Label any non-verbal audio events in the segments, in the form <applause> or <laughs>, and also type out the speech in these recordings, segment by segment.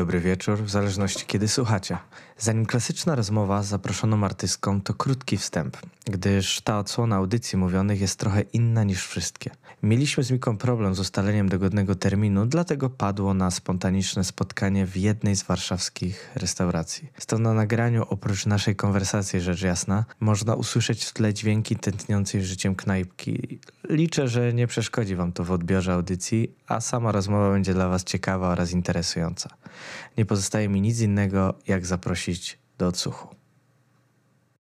Dobry wieczór, w zależności kiedy słuchacie. Zanim klasyczna rozmowa z zaproszoną artystką, to krótki wstęp, gdyż ta odsłona audycji mówionych jest trochę inna niż wszystkie. Mieliśmy z Miką problem z ustaleniem dogodnego terminu, dlatego padło na spontaniczne spotkanie w jednej z warszawskich restauracji. Stąd na nagraniu, oprócz naszej konwersacji, rzecz jasna, można usłyszeć w tle dźwięki tętniącej życiem knajpki. Liczę, że nie przeszkodzi Wam to w odbiorze audycji, a sama rozmowa będzie dla Was ciekawa oraz interesująca. Nie pozostaje mi nic innego, jak zaprosić do odsłuchu.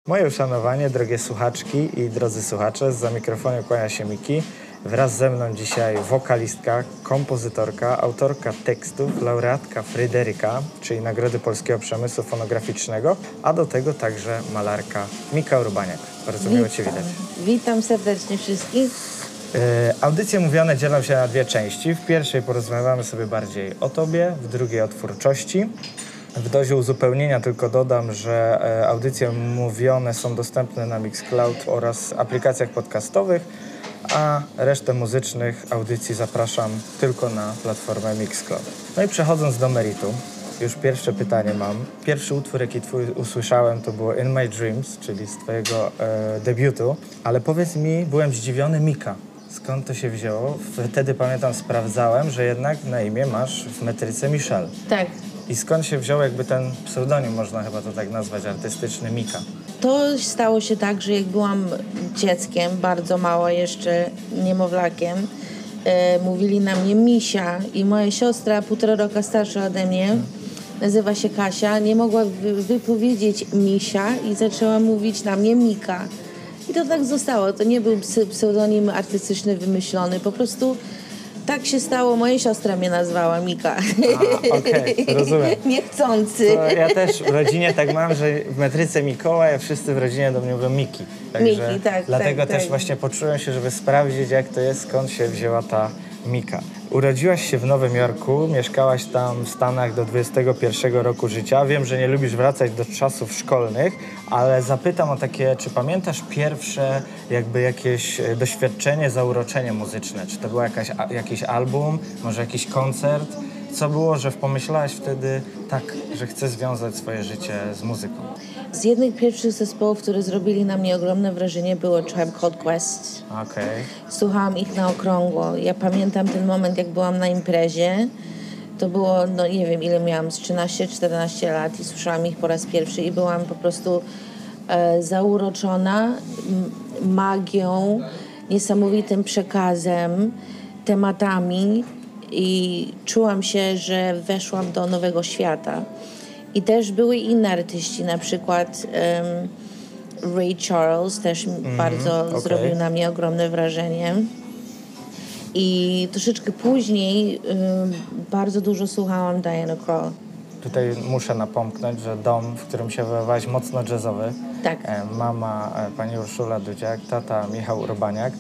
Moje uszanowanie, drogie słuchaczki i drodzy słuchacze, za mikrofonem kłania się Miki. Wraz ze mną dzisiaj wokalistka, kompozytorka, autorka tekstów, laureatka Fryderyka, czyli Nagrody Polskiego Przemysłu Fonograficznego, a do tego także malarka Mika Urbaniak. Bardzo miło Cię widać. Witam serdecznie wszystkich. E, audycje mówione dzielą się na dwie części. W pierwszej porozmawiamy sobie bardziej o Tobie, w drugiej o twórczości. W dozie uzupełnienia tylko dodam, że e, audycje mówione są dostępne na Mixcloud oraz aplikacjach podcastowych, a resztę muzycznych audycji zapraszam tylko na platformę Mixcloud. No i przechodząc do meritum, już pierwsze pytanie mam. Pierwszy utwór, jaki twój usłyszałem, to było In My Dreams, czyli z twojego e, debiutu. Ale powiedz mi, byłem zdziwiony Mika. Skąd to się wzięło? Wtedy pamiętam, sprawdzałem, że jednak na imię masz w metryce Michel. Tak, I skąd się wziął jakby ten pseudonim, można chyba to tak nazwać, artystyczny Mika? To stało się tak, że jak byłam dzieckiem, bardzo mała jeszcze, niemowlakiem, e, mówili na mnie Misia i moja siostra, półtora roku starsza ode mnie, nazywa się Kasia, nie mogła wy- wypowiedzieć Misia i zaczęła mówić na mnie Mika. I to tak zostało. To nie był pseudonim artystyczny wymyślony, po prostu tak się stało. Moja siostra mnie nazwała Mika. Okej, rozumiem. <laughs> Niechcący. To ja też w rodzinie tak mam, że w metryce Mikołaj, a wszyscy w rodzinie do mnie mówią Miki. Także Miki, tak, Dlatego tak, też tak. właśnie poczułem się, żeby sprawdzić, jak to jest, skąd się wzięła ta Mika. Urodziłaś się w Nowym Jorku, mieszkałaś tam w Stanach do 21 roku życia. Wiem, że nie lubisz wracać do czasów szkolnych, ale zapytam o takie, czy pamiętasz pierwsze jakby jakieś e, doświadczenie, zauroczenie muzyczne? Czy to był jakaś, jakiś album, może jakiś koncert? Co było, że pomyślałaś wtedy tak, że chcę związać swoje życie z muzyką? Z jednych pierwszych zespołów, które zrobili na mnie ogromne wrażenie, było Tribe Called Quest. Okej. Słuchałam ich na okrągło. Ja pamiętam ten moment, jak byłam na imprezie. To było, no nie wiem ile miałam, z 13-14 lat i słyszałam ich po raz pierwszy i byłam po prostu e, zauroczona magią, niesamowitym przekazem, tematami i czułam się, że weszłam do nowego świata. I też były inne artyści, na przykład em, Ray Charles też m- bardzo okej. zrobił na mnie ogromne wrażenie. I troszeczkę później ym, bardzo dużo słuchałam Diana Krall. Tutaj muszę napomknąć, że dom, w którym się wychowałaś, mocno jazzowy. Tak. E, Mama e, pani Urszula Dudziak, tata Michał Urbaniak.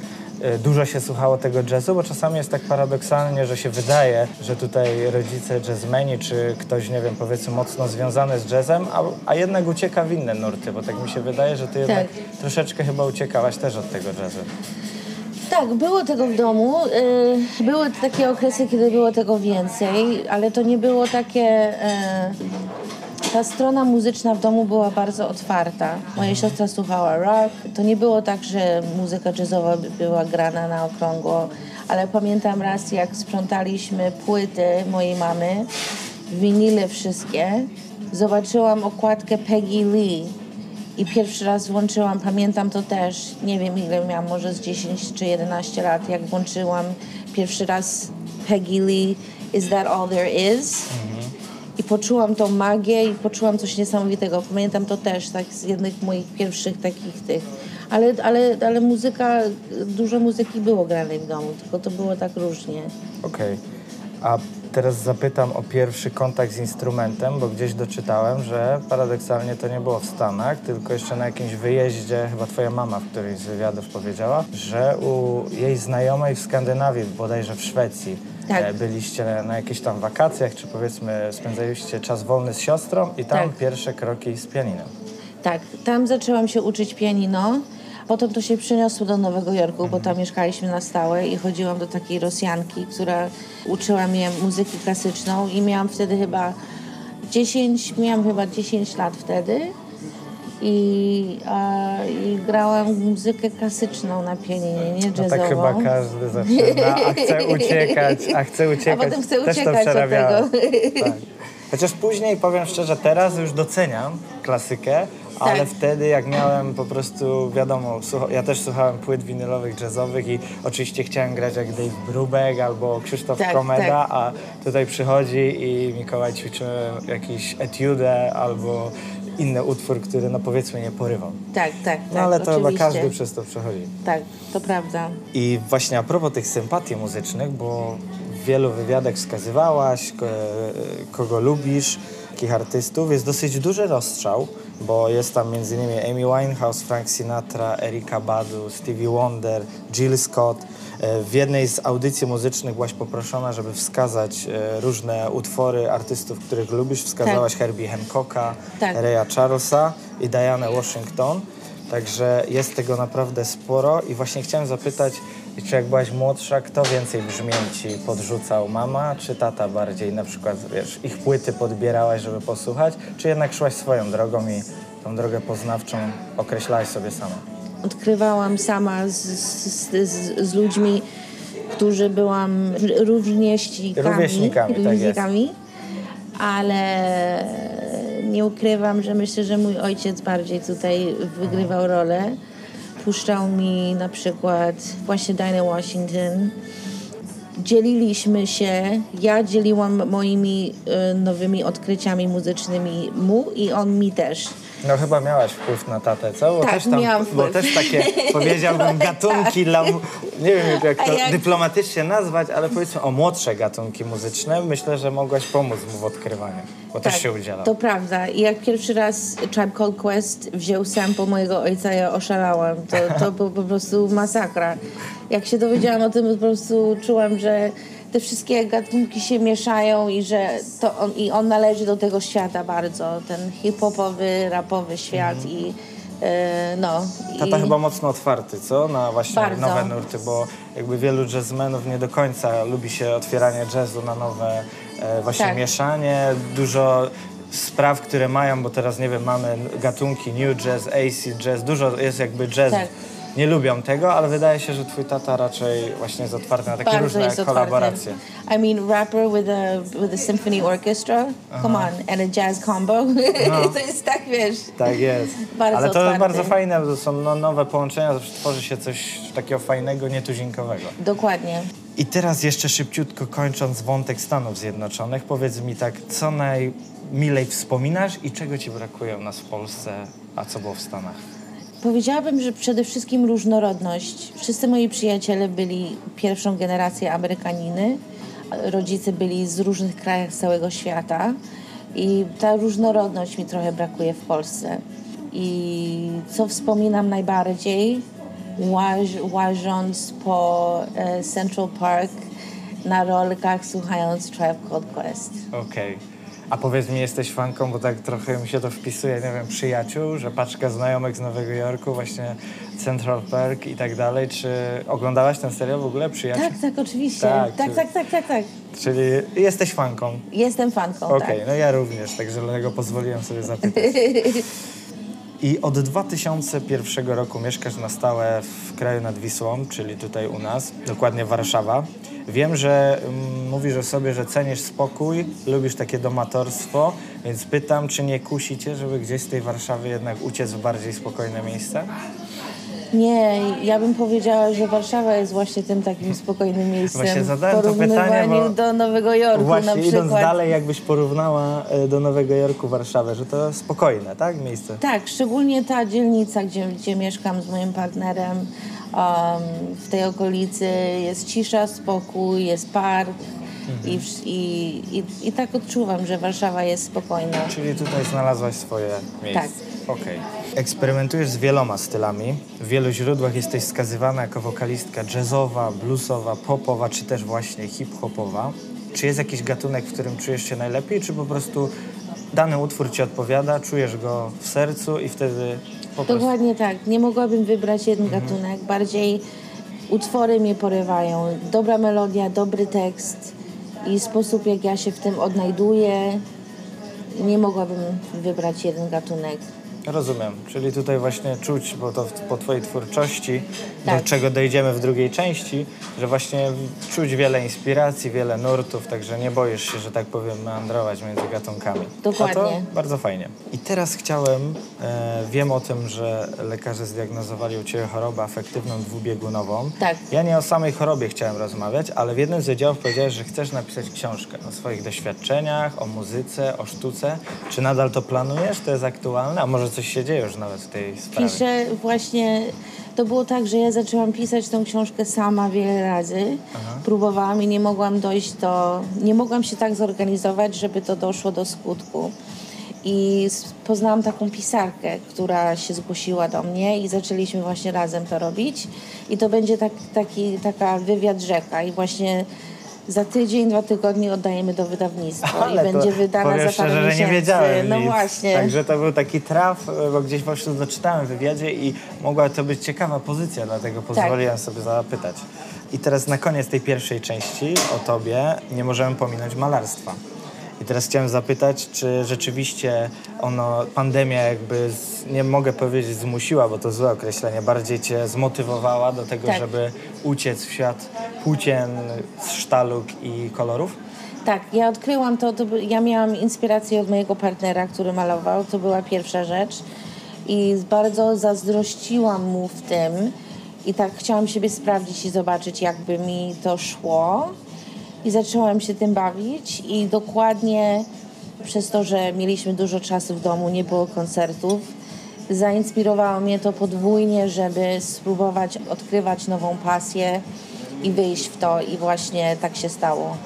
E, Dużo się słuchało tego jazzu, bo czasami jest tak paradoksalnie, że się wydaje, że tutaj rodzice jazzmeni, czy ktoś, nie wiem, powiedzmy mocno związany z jazzem, a, a jednak ucieka w inne nurty, bo tak mi się wydaje, że ty jednak troszeczkę chyba uciekałaś też od tego jazzu. Tak, było tego w domu. y, Były takie okresy, kiedy było tego więcej, ale to nie było takie. Ta strona muzyczna w domu była bardzo otwarta. Moja siostra słuchała rock. To nie było tak, że muzyka jazzowa by- była grana na okrągło, ale pamiętam raz, jak sprzątaliśmy płyty mojej mamy, winile wszystkie, zobaczyłam okładkę Peggy Lee. I pierwszy raz włączyłam, pamiętam to też, nie wiem ile miałam, może z 10 czy 11 lat, jak włączyłam pierwszy raz Peggy Lee, Is That All There Is? I poczułam tą magię i poczułam coś niesamowitego. Pamiętam to też, tak z jednych moich pierwszych takich tych. Ale, ale, ale muzyka, dużo muzyki było granej w domu, tylko to było tak różnie. Okej. A teraz zapytam o pierwszy kontakt z instrumentem, bo gdzieś doczytałem, że paradoksalnie to nie było w Stanach, tylko jeszcze na jakimś wyjeździe, chyba twoja mama w którymś z wywiadów powiedziała, że u jej znajomej w Skandynawii, bodajże w Szwecji, Tak. e, byliście na, na jakichś tam wakacjach, czy powiedzmy spędzaliście czas wolny z siostrą i tam Tak. pierwsze kroki z pianinem. Tak, tam zaczęłam się uczyć pianino, Potem to się przeniosło do Nowego Jorku, bo tam mieszkaliśmy na stałe i chodziłam do takiej Rosjanki, która uczyła mnie muzyki klasyczną i miałam wtedy chyba 10, miałam chyba 10 lat wtedy i, a, i grałam muzykę klasyczną na pianinie, nie No jazzową. tak chyba każdy zaczyna, a chce <laughs> uciekać, a chce uciekać. A potem chce Też to uciekać od tego. Tak. <laughs> Chociaż później, powiem szczerze, teraz już doceniam klasykę, ale Tak. wtedy jak miałem po prostu, wiadomo, ja też słuchałem płyt winylowych, jazzowych i oczywiście chciałem grać jak Dave Brubeck albo Krzysztof Tak, Komeda, tak. a tutaj przychodzi i Mikołaj ćwiczył jakiś etiudę albo inny utwór, który no powiedzmy nie porywał. Tak, tak, tak. No ale to chyba oczywiście. każdy przez to przechodzi. Tak, to prawda. I właśnie a propos tych sympatii muzycznych, bo w wielu wywiadach wskazywałaś, ko- kogo lubisz, jakich artystów, jest dosyć duży rozstrzał, bo jest tam m.in. Amy Winehouse, Frank Sinatra, Erika Badu, Stevie Wonder, Jill Scott. E, W jednej z audycji muzycznych byłaś poproszona, żeby wskazać e, różne utwory artystów, których lubisz. Wskazałaś Herbie Hancocka, Tak. Raya Charlesa i Dianę Washington. Także jest tego naprawdę sporo i właśnie chciałem zapytać, czy jak byłaś młodsza, kto więcej brzmięci podrzucał? Mama czy tata bardziej? Na przykład, wiesz, ich płyty podbierałaś, żeby posłuchać, czy jednak szłaś swoją drogą i tą drogę poznawczą określałaś sobie sama? Odkrywałam sama z, z, z, z ludźmi, którzy byłam rówieśnikami. Rówieśnikami, tak rówieśnikami, ale nie ukrywam, że myślę, że mój ojciec bardziej tutaj wygrywał rolę. Puszczał mi na przykład właśnie Dinah Washington. Dzieliliśmy się, ja dzieliłam moimi e, nowymi odkryciami muzycznymi mu i on mi też. No chyba miałaś wpływ na tatę, co? Bo Tak, też tam, miałam Bo wpływ. też takie, powiedziałbym, <laughs> gatunki dla... mu- Nie wiem jak to jak- dyplomatycznie nazwać, ale powiedzmy o młodsze gatunki muzyczne. Myślę, że mogłaś pomóc mu w odkrywaniu, bo też się udziela. Tak, To prawda. I jak pierwszy raz Tribe Called Quest wziął sample mojego ojca, ja oszalałam. To, to <laughs> był po prostu masakra. Jak się dowiedziałam o tym, po prostu czułam, że te wszystkie gatunki się mieszają i że to on, i on należy do tego świata bardzo. Ten hip-hopowy, rapowy świat i e, no. Tata i, chyba mocno otwarty, co? Na właśnie Bardzo. nowe nurty, bo jakby wielu jazzmenów nie do końca lubi się otwieranie jazzu na nowe e, właśnie Tak. mieszanie. Dużo spraw, które mają, bo teraz nie wiem, mamy gatunki new jazz, acid jazz, dużo jest jakby jazz. Tak. Nie lubią tego, ale wydaje się, że twój tata raczej właśnie jest otwarty na takie bardzo różne jest kolaboracje. I mean, rapper with a, with a symphony orchestra, come on, and a jazz combo. <laughs> to jest tak, wiesz, Tak jest. Bardzo Ale to otwarty. jest bardzo fajne, bo to są no, nowe połączenia, zawsze tworzy się coś takiego fajnego, nietuzinkowego. dokładnie. I teraz jeszcze szybciutko kończąc wątek Stanów Zjednoczonych, powiedz mi tak, co najmilej wspominasz i czego ci brakuje u nas w Polsce, a co było w Stanach? Powiedziałabym, że przede wszystkim różnorodność. Wszyscy moi przyjaciele byli pierwszą generację Amerykaniny. Rodzice byli z różnych krajów całego świata. I ta różnorodność mi trochę brakuje w Polsce. I co wspominam najbardziej, łaż, łażąc po e, Central Park na rolkach, słuchając Tribe Called Quest. Okej. A powiedz mi, jesteś fanką, bo tak trochę mi się to wpisuje, nie wiem, przyjaciół, że paczka znajomych z Nowego Jorku, właśnie Central Park i tak dalej. Czy oglądałaś ten serial w ogóle, przyjaciół? Tak, tak, oczywiście. Tak, Tak, czy- tak, tak, tak, tak. Czyli jesteś fanką. Jestem fanką, Okej, tak. no ja również, także dlatego pozwoliłem sobie zapytać. <laughs> I od 2001 roku mieszkasz na stałe w kraju nad Wisłą, czyli tutaj u nas, dokładnie Warszawa. Wiem, że mm, mówisz o sobie, że cenisz spokój, lubisz takie domatorstwo, więc pytam, czy nie kusi cię, żeby gdzieś z tej Warszawy jednak uciec w bardziej spokojne miejsce? Nie, ja bym powiedziała, że Warszawa jest właśnie tym takim spokojnym miejscem Właśnie w zadałem to pytanie, bo- do Nowego Jorku Właśnie, na idąc przykład. dalej, jakbyś porównała e, do Nowego Jorku Warszawę, że to spokojne, tak, miejsce? Tak, szczególnie ta dzielnica, gdzie, gdzie mieszkam z moim partnerem. Um, w tej okolicy jest cisza, spokój, jest park Mhm. i, i, i, i tak odczuwam, że Warszawa jest spokojna. Czyli tutaj znalazłaś swoje miejsce. Tak. Okej. Eksperymentujesz z wieloma stylami. W wielu źródłach jesteś wskazywana jako wokalistka jazzowa, bluesowa, popowa, czy też właśnie hip-hopowa. Czy jest jakiś gatunek, w którym czujesz się najlepiej, czy po prostu dany utwór ci odpowiada, czujesz go w sercu i wtedy Po prostu. Dokładnie tak. Nie mogłabym wybrać jeden gatunek. Bardziej utwory mnie porywają. Dobra melodia, dobry tekst i sposób, jak ja się w tym odnajduję. Nie mogłabym wybrać jeden gatunek. Rozumiem, czyli tutaj właśnie czuć, bo to po twojej twórczości, do Tak. czego dojdziemy w drugiej części, że właśnie czuć wiele inspiracji, wiele nurtów, także nie boisz się, że tak powiem, meandrować między gatunkami. Dokładnie. A to bardzo fajnie. I teraz chciałem, e, wiem o tym, że lekarze zdiagnozowali u Ciebie chorobę afektywną dwubiegunową. Tak. Ja nie o samej chorobie chciałem rozmawiać, ale w jednym z wydziałów powiedziałeś, że chcesz napisać książkę o swoich doświadczeniach, o muzyce, o sztuce. Czy nadal to planujesz? To jest aktualne? A może coś się dzieje już nawet w tej sprawie? Piszę właśnie, to było tak, że ja zaczęłam pisać tą książkę sama wiele razy. Próbowałam i nie mogłam dojść do, nie mogłam się tak zorganizować, żeby to doszło do skutku. I poznałam taką pisarkę, która się zgłosiła do mnie i zaczęliśmy właśnie razem to robić. I to będzie tak, taki, taka wywiad rzeka i właśnie za tydzień, dwa tygodnie oddajemy do wydawnictwa i będzie wydana za parę szczerze, że miesięcy. nie wiedziałem no nic. właśnie. Także to był taki traf, bo gdzieś właśnie doczytałem w wywiadzie i mogła to być ciekawa pozycja, dlatego Tak. pozwoliłem sobie zapytać. I teraz na koniec tej pierwszej części o tobie nie możemy pominąć malarstwa. Teraz chciałem zapytać, czy rzeczywiście ono, pandemia jakby, z, nie mogę powiedzieć zmusiła, bo to złe określenie, bardziej cię zmotywowała do tego, Tak. żeby uciec w świat płócien, sztaluk i kolorów? Tak, ja odkryłam to, to ja miałam inspirację od mojego partnera, który malował, to była pierwsza rzecz i bardzo zazdrościłam mu w tym i tak chciałam siebie sprawdzić i zobaczyć, jakby mi to szło i zaczęłam się tym bawić i dokładnie przez to, że mieliśmy dużo czasu w domu, nie było koncertów, zainspirowało mnie to podwójnie, żeby spróbować odkrywać nową pasję i wyjść w to i właśnie tak się stało.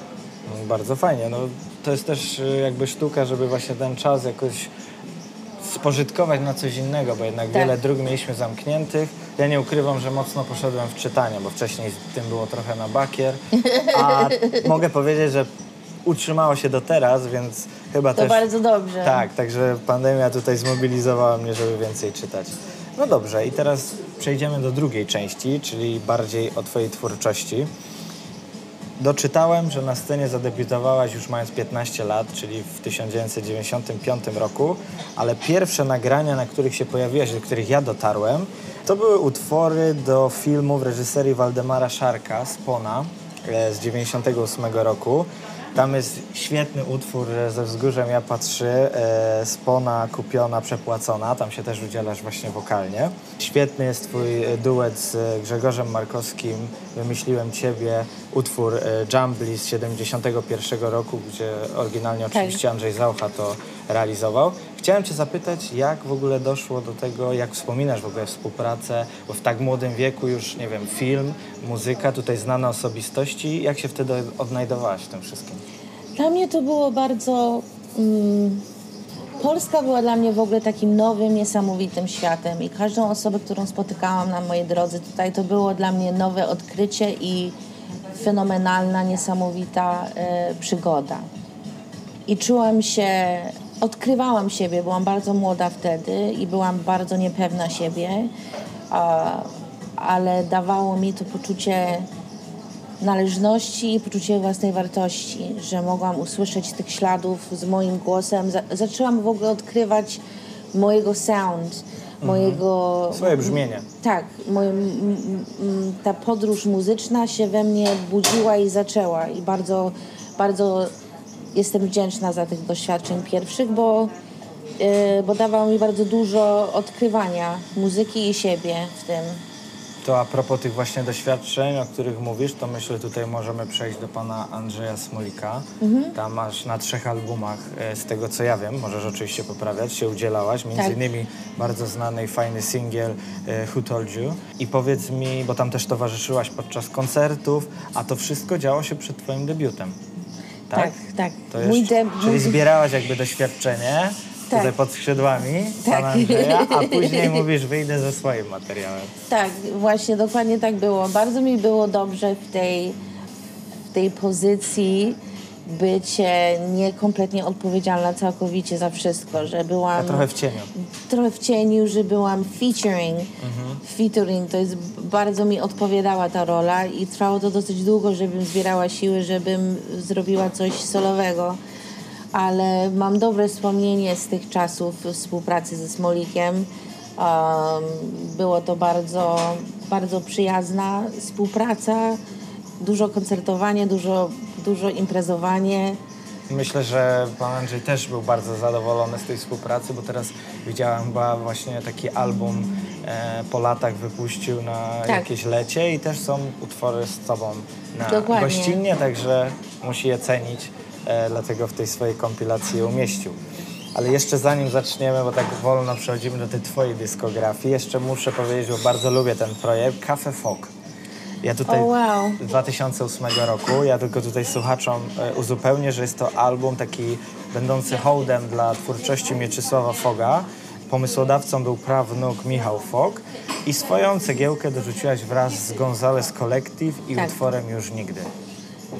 No, Bardzo fajnie. No, to jest też y, jakby sztuka, żeby właśnie ten czas jakoś spożytkować na coś innego, bo jednak Tak. wiele dróg mieliśmy zamkniętych. Ja nie ukrywam, że mocno poszedłem w czytanie, bo wcześniej z tym było trochę na bakier, a <laughs> mogę powiedzieć, że utrzymało się do teraz, więc chyba To też... bardzo dobrze. Tak, także pandemia tutaj zmobilizowała mnie, żeby więcej czytać. No dobrze, i teraz przejdziemy do drugiej części, czyli bardziej o Twojej twórczości. Doczytałem, że na scenie zadebiutowałaś już mając 15 lat, czyli w 1995 roku, ale pierwsze nagrania, na których się pojawiłaś, do których ja dotarłem, to były utwory do filmu w reżyserii Waldemara Szarka, Spona, e, z 98 roku. Tam jest świetny utwór e, ze wzgórzem Ja patrzy, e, Spona kupiona, przepłacona. Tam się też udzielasz właśnie wokalnie. Świetny jest twój e, duet z Grzegorzem Markowskim. Wymyśliłem Ciebie. Utwór Jumbly z 71 roku, gdzie oryginalnie oczywiście Andrzej Zaucha to realizował. Chciałem Cię zapytać, jak w ogóle doszło do tego, jak wspominasz w ogóle współpracę, bo w tak młodym wieku już, nie wiem, film, muzyka, tutaj znane osobistości. Jak się wtedy odnajdowałaś w tym wszystkim? Dla mnie to było bardzo. Mm, Polska była dla mnie w ogóle takim nowym, niesamowitym światem i każdą osobę, którą spotykałam na mojej drodze tutaj, to było dla mnie nowe odkrycie i fenomenalna, niesamowita e, przygoda. I czułam się, odkrywałam siebie, byłam bardzo młoda wtedy i byłam bardzo niepewna siebie, ale dawało mi to poczucie należności i poczucie własnej wartości, że mogłam usłyszeć tych śladów z moim głosem. Za- zaczęłam w ogóle odkrywać mojego sound, mojego... Swoje brzmienie. Tak, moje, ta podróż muzyczna się we mnie budziła i zaczęła i bardzo, bardzo jestem wdzięczna za tych doświadczeń pierwszych, bo, yy, bo dawało mi bardzo dużo odkrywania muzyki i siebie w tym. To a propos tych właśnie doświadczeń, o których mówisz, to myślę tutaj możemy przejść do pana Andrzeja Smolika. Tam masz na trzech albumach, e, z tego co ja wiem, możesz oczywiście poprawiać, się udzielałaś. Między Tak. innymi bardzo znany i fajny singiel e, Who Told You. I powiedz mi, bo tam też towarzyszyłaś podczas koncertów, a to wszystko działo się przed twoim debiutem. Tak? Tak, tak. To Mój jeszcze, deb- czyli mój- zbierałaś jakby doświadczenie Tak. tutaj pod skrzydłami Tak. pana Andrzeja, a <laughs> później mówisz, wyjdę ze swoim materiałem. Tak, właśnie dokładnie tak było. Bardzo mi było dobrze w tej, w tej pozycji, bycie nie kompletnie odpowiedzialna całkowicie za wszystko, że byłam A trochę w cieniu. trochę w cieniu, że byłam featuring. Featuring to jest bardzo mi odpowiadała ta rola i trwało to dosyć długo, żebym zbierała siły, żebym zrobiła coś solowego. Ale mam dobre wspomnienie z tych czasów współpracy ze Smolikiem. Um, było to bardzo, bardzo przyjazna współpraca, dużo koncertowanie, dużo, dużo imprezowanie. Myślę, że pan Andrzej też był bardzo zadowolony z tej współpracy, bo teraz widziałem chyba właśnie taki album e, po latach wypuścił na Tak. jakieś lecie i też są utwory z tobą na Dokładnie. gościnnie, także musi je cenić, e, dlatego w tej swojej kompilacji je umieścił. Ale jeszcze zanim zaczniemy, bo tak wolno przechodzimy do tej twojej dyskografii, jeszcze muszę powiedzieć, że bardzo lubię ten projekt Cafe Fog. Ja tutaj O, wow. 2008 roku. Ja tylko tutaj słuchaczom e, uzupełnię, że jest to album taki będący hołdem dla twórczości Mieczysława Foga. Pomysłodawcą był prawnuk Michał Fog i swoją cegiełkę dorzuciłaś wraz z Gonzales Collective i Tak. utworem Już Nigdy.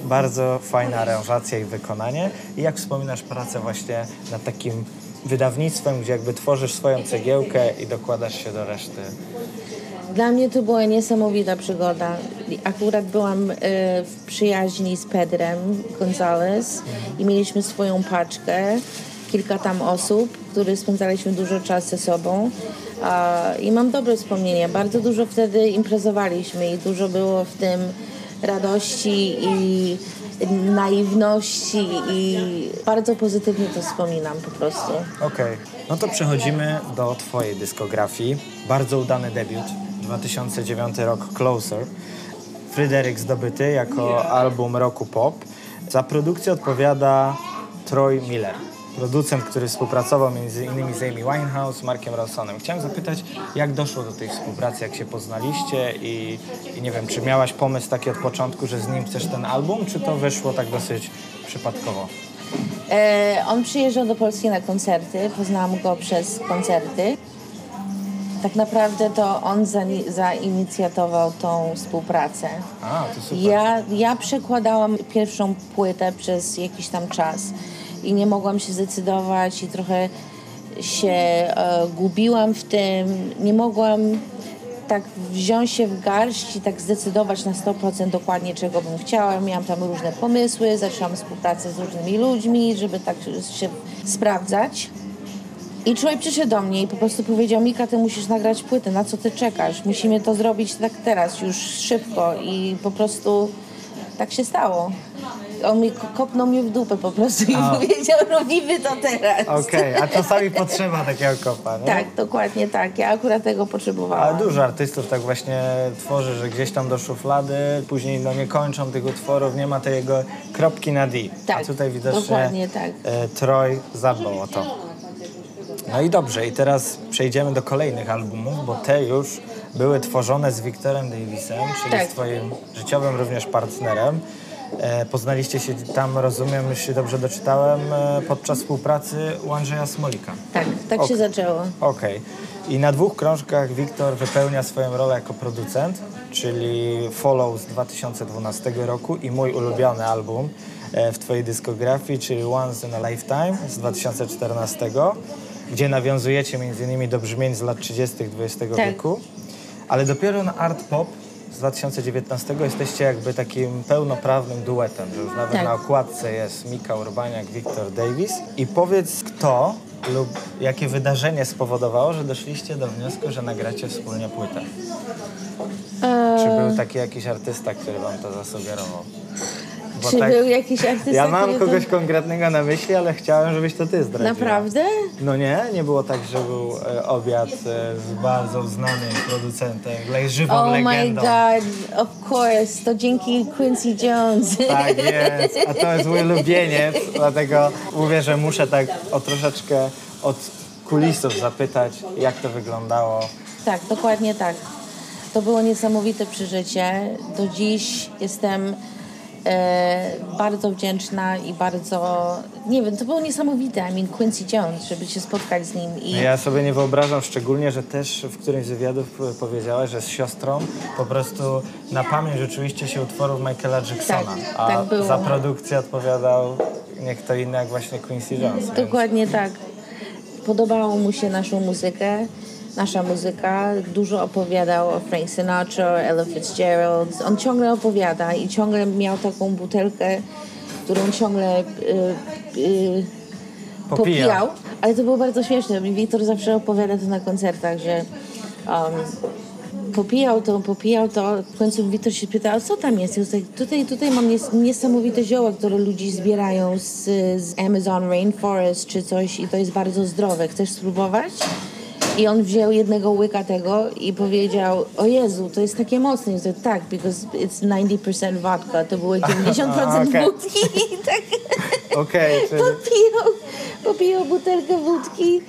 Bardzo fajna aranżacja i wykonanie. I jak wspominasz pracę właśnie nad takim wydawnictwem, gdzie jakby tworzysz swoją cegiełkę i dokładasz się do reszty. Dla mnie to była niesamowita przygoda. Akurat byłam e, w przyjaźni z Pedrem Gonzalez i mieliśmy swoją paczkę, kilka tam osób, które spędzaliśmy dużo czasu ze sobą. I mam dobre wspomnienia. Bardzo dużo wtedy imprezowaliśmy i dużo było w tym radości i naiwności i bardzo pozytywnie to wspominam po prostu. Okej, no to przechodzimy do Twojej dyskografii. Bardzo udany debiut, 2009 rok Closer. Fryderyk zdobyty jako album roku pop. Za produkcję odpowiada Troy Miller, producent, który współpracował między innymi z Amy Winehouse, Markiem Ronsonem. Chciałem zapytać, jak doszło do tej współpracy, jak się poznaliście i, i nie wiem, czy miałaś pomysł taki od początku, że z nim chcesz ten album, czy to wyszło tak dosyć przypadkowo? E, on przyjeżdżał do Polski na koncerty, poznałam go przez koncerty. Tak naprawdę to on zani- zainicjatował tą współpracę. A, to super. Ja, ja przekładałam pierwszą płytę przez jakiś tam czas i nie mogłam się zdecydować i trochę się e, gubiłam w tym. Nie mogłam tak wziąć się w garść i tak zdecydować na 100% dokładnie czego bym chciała. Miałam tam różne pomysły, zaczęłam współpracę z różnymi ludźmi, żeby tak się sprawdzać. I człowiek przyszedł do mnie i po prostu powiedział Mika, ty musisz nagrać płytę, na co ty czekasz? Musimy to zrobić tak teraz, już szybko i po prostu tak się stało. On mi ko- kopnął mnie w dupę po prostu i A. <laughs> powiedział, robimy to teraz. Okej, a czasami potrzeba takiego kopa, nie? Tak, dokładnie tak. Ja akurat tego potrzebowałam. Ale dużo artystów tak właśnie tworzy, że gdzieś tam do szuflady, później no nie kończą tych utworów, nie ma tej jego kropki na D. A Tak, tutaj widocznie dokładnie tak. e, Troy zadbał o to. No i dobrze, i teraz przejdziemy do kolejnych albumów, bo te już były tworzone z Victorem Davisem, czyli Tak. z twoim życiowym również partnerem. E, poznaliście się tam, rozumiem, jeśli dobrze doczytałem, e, podczas współpracy u Andrzeja Smolika. Tak, tak się Ok. zaczęło. Okej. I na dwóch krążkach Wiktor wypełnia swoją rolę jako producent, czyli Follow z 2012 roku i mój ulubiony album e, w twojej dyskografii, czyli Once in a Lifetime z 2014, gdzie nawiązujecie m.in. do brzmień z lat 30. XX Tak. wieku. Ale dopiero na Art Pop z 2019 jesteście jakby takim pełnoprawnym duetem, że już nawet Tak. na okładce jest Mika Urbaniak, Victor Davis. I powiedz kto lub jakie wydarzenie spowodowało, że doszliście do wniosku, że nagracie wspólnie płytę? Czy był taki jakiś artysta, który wam to zasugerował? Czy tak- był jakiś artysta, Ja mam kogoś konkretnego na myśli, ale chciałem, żebyś to ty zdradziła. Naprawdę? No nie, nie było tak, że był e, obiad e, z bardzo znanym producentem, le- żywą Oh my legendą. god, of course, to dzięki Quincy Jones. Tak <laughs> jest, a to jest mój ulubieniec, dlatego mówię, że muszę tak o troszeczkę od kulisów zapytać, jak to wyglądało. Tak, dokładnie tak. To było niesamowite przeżycie. Do dziś jestem bardzo wdzięczna i bardzo, nie wiem, to było niesamowite. I mean, Quincy Jones, żeby się spotkać z nim i Ja sobie nie wyobrażam szczególnie, że też w którymś z wywiadów e, powiedziałaś, że z siostrą po prostu na pamięć rzeczywiście się utworów Michaela Jacksona, Tak, a tak było. za produkcję odpowiadał nie kto inny jak właśnie Quincy Jones. więc- Dokładnie tak. Podobało mu się naszą muzykę, nasza muzyka. Dużo opowiadał o Frank Sinatra, Ella Fitzgerald. On ciągle opowiada i ciągle miał taką butelkę, którą ciągle y, y, Popija. popijał. Ale to było bardzo śmieszne. Wiktor zawsze opowiada to na koncertach, że um, popijał to, popijał to. W końcu Wiktor się pyta, a co tam jest? Tak, tutaj, tutaj mam nies niesamowite zioła, które ludzie zbierają z, z Amazon Rainforest czy coś i to jest bardzo zdrowe. Chcesz spróbować? I on wziął jednego łyka tego i powiedział, o Jezu, to jest takie mocne. I on tak, because it's 90% vodka. To było <laughs> 90% Okej. wódki. I tak Okej, czyli popijał, popijał butelkę wódki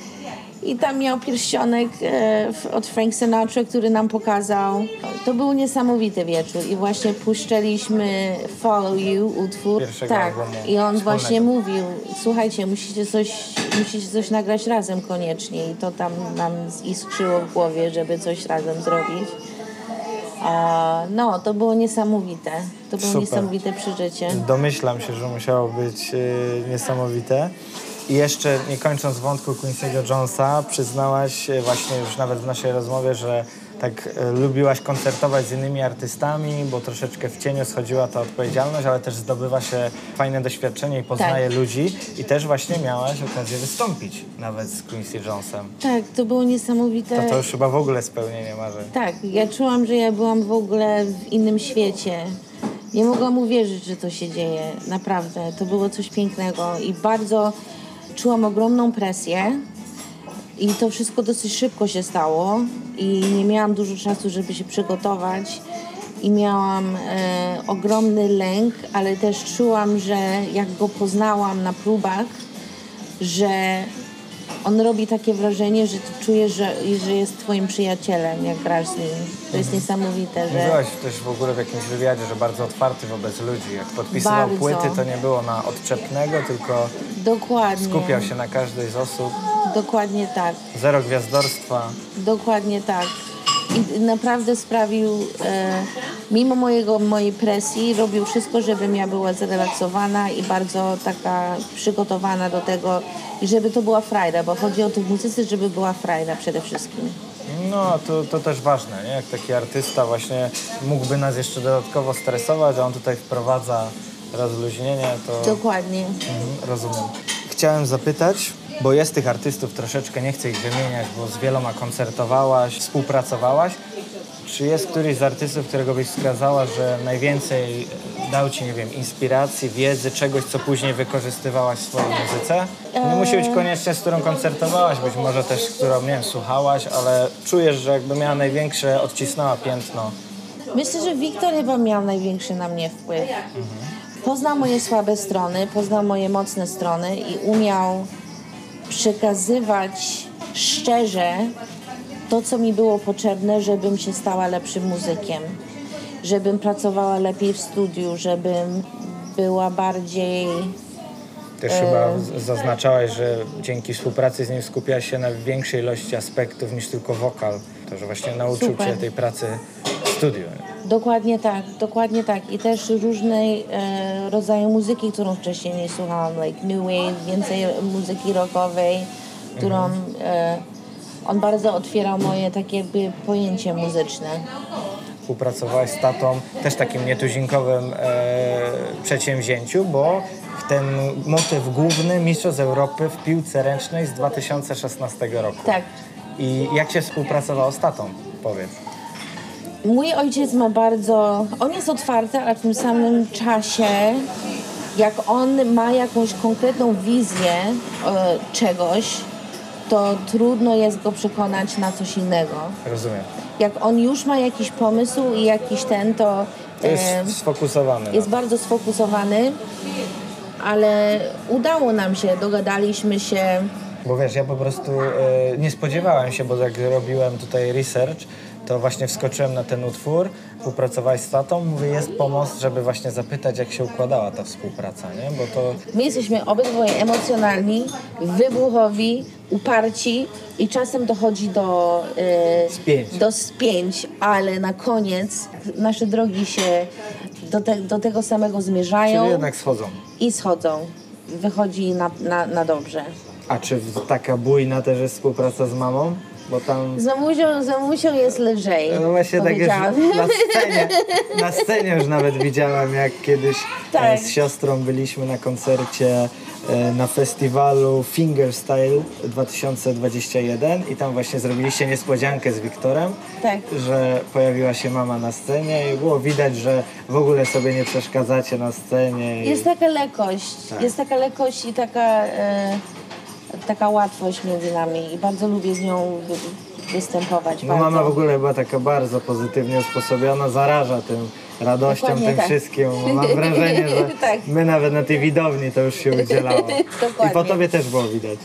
i tam miał pierścionek e, od Frank Sinatra, który nam pokazał. To był niesamowity wieczór i właśnie puszczaliśmy Follow You, utwór. Pierwszego tak. I on wspólnego. właśnie mówił, słuchajcie, musicie coś, musicie coś nagrać razem koniecznie i to tam nam iskrzyło w głowie, żeby coś razem zrobić. A, no, to było niesamowite. To było Super. niesamowite przeżycie. domyślam się, że musiało być e, niesamowite. I jeszcze nie kończąc wątku Quincy'ego Jonesa, przyznałaś e, właśnie już nawet w naszej rozmowie, że tak e, lubiłaś koncertować z innymi artystami, bo troszeczkę w cieniu schodziła ta odpowiedzialność, ale też zdobywa się fajne doświadczenie i poznaje Tak. ludzi. I też właśnie miałaś okazję wystąpić nawet z Quincy Jonesem. Tak, to było niesamowite. To to już chyba w ogóle spełnienie marzeń. Tak, ja czułam, że ja byłam w ogóle w innym świecie. Nie mogłam uwierzyć, że to się dzieje. Naprawdę, to było coś pięknego i bardzo czułam ogromną presję. I to wszystko dosyć szybko się stało i nie miałam dużo czasu, żeby się przygotować. I miałam e, ogromny lęk, ale też czułam, że jak go poznałam na próbach, że on robi takie wrażenie, że ty czujesz, że, że jest twoim przyjacielem, jak grasz z nim. To jest niesamowite, że... Mówiłaś też w ogóle w jakimś wywiadzie, że bardzo otwarty wobec ludzi. Jak podpisywał Bardzo. płyty, to nie było na odczepnego, tylko Dokładnie. skupiał się na każdej z osób. Dokładnie tak. Zero gwiazdorstwa. Dokładnie tak. I naprawdę sprawił, e, mimo mojego, mojej presji, robił wszystko, żebym ja była zrelaksowana i bardzo taka przygotowana do tego, i żeby to była frajda, bo chodzi o to w muzyce, żeby była frajda przede wszystkim. No, to, to też ważne, nie? Jak taki artysta właśnie mógłby nas jeszcze dodatkowo stresować, a on tutaj wprowadza rozluźnienie, to Dokładnie. Mhm, rozumiem. Chciałem zapytać, bo jest tych artystów troszeczkę, nie chcę ich wymieniać, bo z wieloma koncertowałaś, współpracowałaś. Czy jest któryś z artystów, którego byś wskazała, że najwięcej dał ci, nie wiem, inspiracji, wiedzy, czegoś, co później wykorzystywałaś w swojej muzyce? Nie musi być koniecznie, z którą koncertowałaś, być może też, którą, nie wiem, słuchałaś, ale czujesz, że jakby miała największe, odcisnęła piętno. Myślę, że Wiktor chyba miał największy na mnie wpływ. Poznał moje słabe strony, poznał moje mocne strony i umiał przekazywać szczerze to, co mi było potrzebne, żebym się stała lepszym muzykiem. Żebym pracowała lepiej w studiu, żebym była bardziej Też chyba z- zaznaczałaś, że dzięki współpracy z nim skupia się na większej ilości aspektów niż tylko wokal. To, że właśnie nauczył Super. cię tej pracy Dokładnie tak, dokładnie tak. I też różnej e, rodzaju muzyki, którą wcześniej nie słuchałam, like new wave, więcej muzyki rockowej, którą e, on bardzo otwierał moje takie jakby pojęcie muzyczne. Współpracowałaś z tatą też takim nietuzinkowym e, przedsięwzięciu, bo ten motyw główny Mistrzostw Europy w piłce ręcznej z 2016 roku. Tak. I jak się współpracowało z tatą? Powiedz. Mój ojciec ma bardzo. On jest otwarty, ale w tym samym czasie, jak on ma jakąś konkretną wizję e, czegoś, to trudno jest go przekonać na coś innego. Rozumiem. Jak on już ma jakiś pomysł i jakiś ten, to. To jest e, sfokusowany. jest bardzo sfokusowany, ale udało nam się, dogadaliśmy się. Bo wiesz, ja po prostu e, nie spodziewałem się, bo jak robiłem tutaj research, to właśnie wskoczyłem na ten utwór, współpracowałeś z tatą, mówię, jest pomost, żeby właśnie zapytać, jak się układała ta współpraca, nie? Bo to My jesteśmy obydwoje emocjonalni, wybuchowi, uparci i czasem dochodzi do, e, Spięć. do spięć, ale na koniec nasze drogi się do, te, do tego samego zmierzają czyli jednak schodzą. i schodzą. Wychodzi na, na, na dobrze. A czy w- taka bujna też jest współpraca z mamą? Bo tam... Z mamusią, z mamusią jest lżej, No właśnie tak powiedziałabym. na scenie, na scenie już nawet widziałam, jak kiedyś e, Tak. z siostrą byliśmy na koncercie e, na festiwalu Fingerstyle 2021 i tam właśnie zrobiliście niespodziankę z Wiktorem, Tak. że pojawiła się mama na scenie i było widać, że w ogóle sobie nie przeszkadzacie na scenie. i- Jest taka lekkość, Tak. jest taka lekkość i taka, e, taka łatwość między nami i bardzo lubię z nią wy- występować. No bardzo. mama w ogóle była taka bardzo pozytywnie usposobiona, zaraża tym radością, Dokładnie tym tak. wszystkim. Mam <laughs> wrażenie, że <laughs> Tak. my nawet na tej widowni to już się udzielało. <laughs> I po tobie też było widać.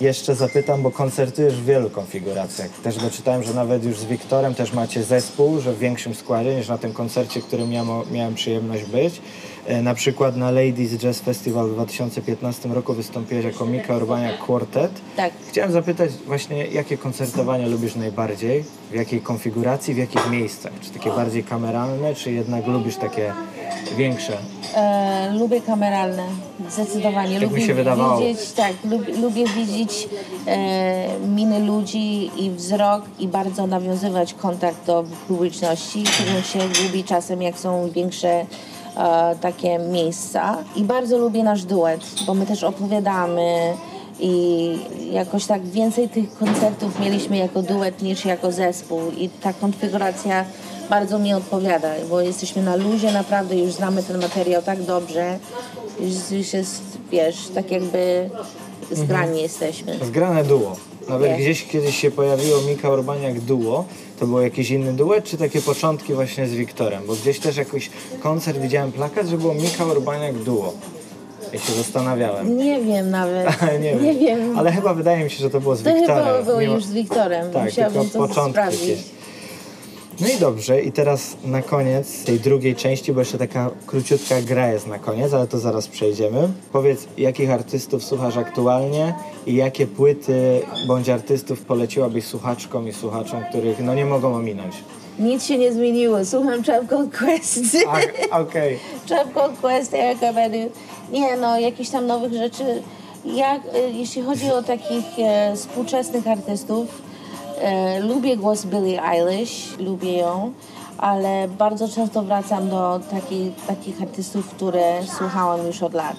Jeszcze zapytam, bo koncertujesz w wielu konfiguracjach. Też doczytałem, że nawet już z Wiktorem też macie zespół, że w większym składzie niż na tym koncercie, którym ja miałem przyjemność być. E, Na przykład na Ladies Jazz Festival w 2015 roku wystąpiłeś jako Mika Urbaniak Quartet. Tak. Chciałem zapytać właśnie, jakie koncertowanie lubisz najbardziej? W jakiej konfiguracji, w jakich miejscach? Czy takie bardziej kameralne, czy jednak lubisz takie większe? E, lubię kameralne, zdecydowanie. Tak mi lubię się wydawało. widzieć, tak, lubię, lubię widzieć e, miny ludzi i wzrok i bardzo nawiązywać kontakt do publiczności, którą się gubi czasem, jak są większe e, takie miejsca. I bardzo lubię nasz duet, bo my też opowiadamy i jakoś tak więcej tych koncertów mieliśmy jako duet niż jako zespół i ta konfiguracja bardzo mi odpowiada, bo jesteśmy na luzie naprawdę, już znamy ten materiał tak dobrze, już, już jest, wiesz, tak jakby zgrani jesteśmy. Zgrane duo. Nawet Nie. gdzieś kiedyś się pojawiło Mika Urbaniak duo. To był jakiś inny duet, czy takie początki właśnie z Wiktorem? Bo gdzieś też jakiś koncert widziałem plakat, że było Mika Urbaniak duo. I się zastanawiałem. Nie wiem nawet, <laughs> nie, nie wiem. Ale chyba wydaje mi się, że to było z To Wiktorem. chyba było mimo- już z Wiktorem, Tak, musiałabym tylko to początki sprawdzić. jakieś. No i dobrze, i teraz na koniec tej drugiej części, bo jeszcze taka króciutka gra jest na koniec, ale to zaraz przejdziemy. Powiedz, jakich artystów słuchasz aktualnie i jakie płyty bądź artystów poleciłabyś słuchaczkom i słuchaczom, których no nie mogą ominąć? Nic się nie zmieniło, słucham Called Quest. Okej. Called Quest, Eryk'a Badu. Nie no, jakichś tam nowych rzeczy. Jak, e, jeśli chodzi o takich e, współczesnych artystów, e, lubię głos Billie Eilish, lubię ją, ale bardzo często wracam do taki, takich artystów, które słuchałam już od lat.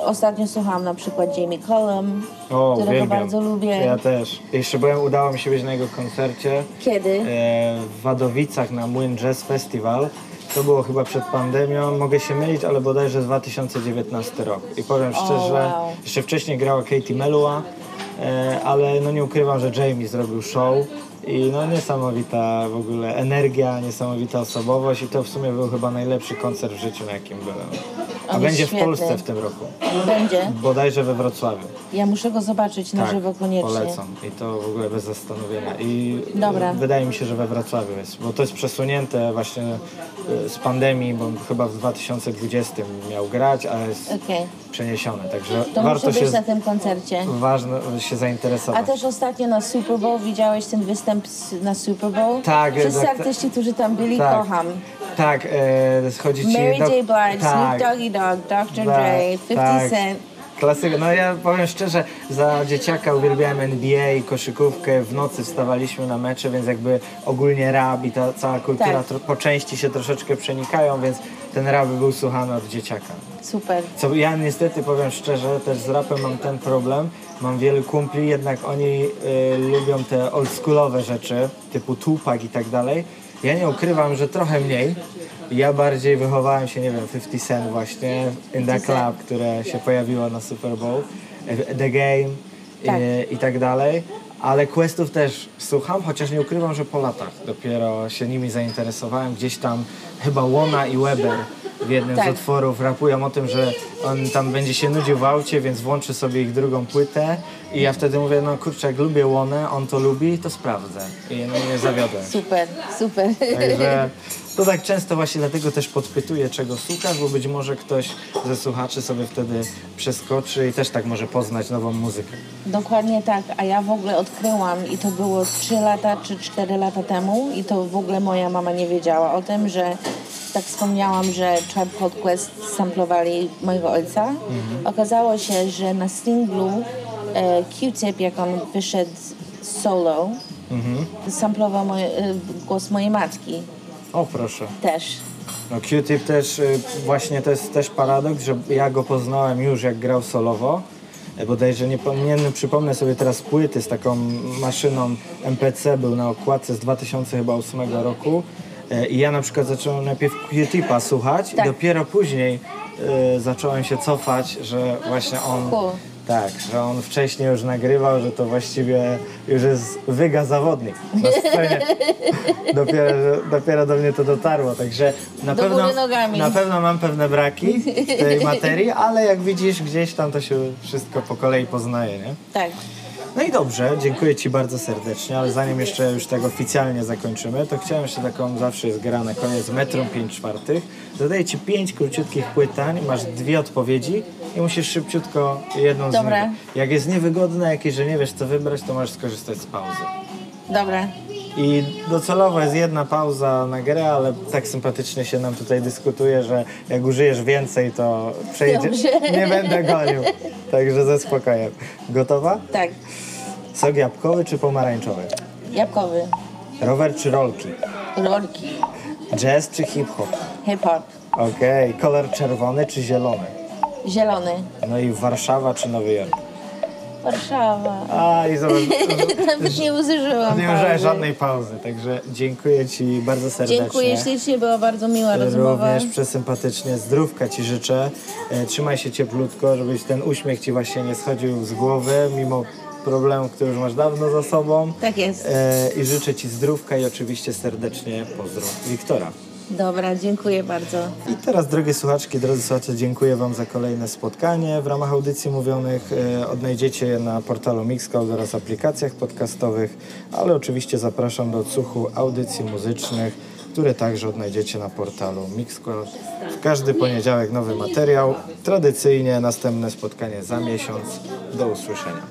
E, Ostatnio słuchałam na przykład Jamie Cullum, O, którego uwielbiam. bardzo lubię. Ja też. Jeszcze byłem, udało mi się być na jego koncercie. Kiedy? e, w Wadowicach na Młyn Jazz Festival. To było chyba przed pandemią, mogę się mylić, ale bodajże 2019 rok. I powiem szczerze, wow. jeszcze wcześniej grała Katie Melua, ale no nie ukrywam, że Jamie zrobił show i no niesamowita w ogóle energia, niesamowita osobowość i to w sumie był chyba najlepszy koncert w życiu, na jakim byłem. A będzie w. Polsce w tym roku, Będzie. bodajże we Wrocławiu. Ja muszę go zobaczyć na żywo koniecznie. Tak, polecam i to w ogóle bez zastanowienia. I Dobra. wydaje mi się, że we Wrocławiu jest, bo to jest przesunięte właśnie y, z pandemii, bo chyba w 2020 miał grać, a jest Okej. przeniesione, także To warto muszę się, być na tym koncercie. ważne się A zainteresować. też ostatnio na Super Bowl widziałeś ten występ na Super Bowl? Tak, Wszyscy tak, tak. artyści, którzy tam byli, Tak. kocham. Tak, e, chodzi ci... Mary J. Blige, tak, Snoop Doggy Dogg, Dr. tak, Dre, 50 tak. Cent. Klasyka. No ja powiem szczerze, za dzieciaka uwielbiałem NBA i koszykówkę. W nocy wstawaliśmy na mecze, więc jakby ogólnie rap i ta cała kultura Tak. po części się troszeczkę przenikają, więc ten rap był słuchany od dzieciaka. Super. Co ja niestety powiem szczerze, też z rapem mam ten problem. Mam wielu kumpli, jednak oni y, lubią te oldschoolowe rzeczy, typu Tupac i tak dalej. Ja nie ukrywam, że trochę mniej. Ja bardziej wychowałem się, nie wiem, 50 Cent właśnie, In The 50 Cent. Club, które się pojawiło na Super Bowl, e, The Game Tak. i, i tak dalej. Ale Questów też słucham, chociaż nie ukrywam, że po latach dopiero się nimi zainteresowałem. Gdzieś tam chyba Łona i Weber w jednym Tak. z utworów rapują o tym, że on tam będzie się nudził w aucie, więc włączy sobie ich drugą płytę i ja wtedy mówię, no kurczę, jak lubię Łonę, on to lubi, to sprawdzę. I no, nie zawiodłem. Super, super. Także to tak często właśnie dlatego też podpytuję, czego słuchasz, bo być może ktoś ze słuchaczy sobie wtedy przeskoczy i też tak może poznać nową muzykę. Dokładnie tak, a ja w ogóle odkryłam i to było 3 lata czy 4 lata temu i to w ogóle moja mama nie wiedziała o tym, że tak wspomniałam, że Tribe Called Quest samplowali mojego ojca. Okazało się, że na singlu Q-Tip, jak on wyszedł solo, samplował moje, e, głos mojej matki O proszę. też. No Q-Tip też y, właśnie to jest też paradoks, że ja go poznałem już jak grał solowo. E, Bodajże nie, nie przypomnę sobie teraz płyty z taką maszyną MPC, był na okładce z 2008 roku. E, I ja na przykład zacząłem najpierw Q-Tipa słuchać Tak. i dopiero później y, zacząłem się cofać, że właśnie on... Cool. Tak, że on wcześniej już nagrywał, że to właściwie już jest wyga zawodnik na scenie. <laughs> dopiero, dopiero do mnie to dotarło, także na Do pewno, na pewno mam pewne braki w tej materii, ale jak widzisz gdzieś tam to się wszystko po kolei poznaje, nie? Tak. No i dobrze, dziękuję Ci bardzo serdecznie, ale zanim jeszcze już tak oficjalnie zakończymy, to chciałem jeszcze taką, zawsze jest gra na koniec metrą 5 czwartych. Zadaję Ci pięć króciutkich pytań, masz dwie odpowiedzi i musisz szybciutko jedną z nich. Jak jest niewygodne jakieś, że nie wiesz co wybrać, to możesz skorzystać z pauzy. Dobra. I docelowo jest jedna pauza na grę, ale tak sympatycznie się nam tutaj dyskutuje, że jak użyjesz więcej, to przejdzie. Dobrze. <laughs> Nie będę gonił. Także ze spokojem. Gotowa? Tak. Sok jabłkowy czy pomarańczowy? Jabłkowy. Rower czy rolki? Rolki. Jazz czy hip-hop? Hip-hop. Okej. Kolor czerwony czy zielony? Zielony. No i Warszawa czy Nowy Jork? Warszawa. A i zobacz, <laughs> Nawet nie użyłam nie użyłeś żadnej pauzy, także dziękuję Ci bardzo serdecznie. Dziękuję ślicznie, była bardzo miła rozmowa. Również przesympatycznie. Zdrówka Ci życzę. E, trzymaj się cieplutko, żebyś ten uśmiech Ci właśnie nie schodził z głowy, mimo problemu, który już masz dawno za sobą. Tak jest. E, I życzę Ci zdrówka i oczywiście serdecznie pozdrów Wiktora. Dobra, dziękuję bardzo. I teraz, drogie słuchaczki, drodzy słuchacze, dziękuję Wam za kolejne spotkanie. W ramach audycji mówionych e, odnajdziecie je na portalu Mixcloud oraz aplikacjach podcastowych, ale oczywiście zapraszam do odsłuchu audycji muzycznych, które także odnajdziecie na portalu Mixcloud. W każdy poniedziałek nowy materiał. Tradycyjnie następne spotkanie za miesiąc. Do usłyszenia.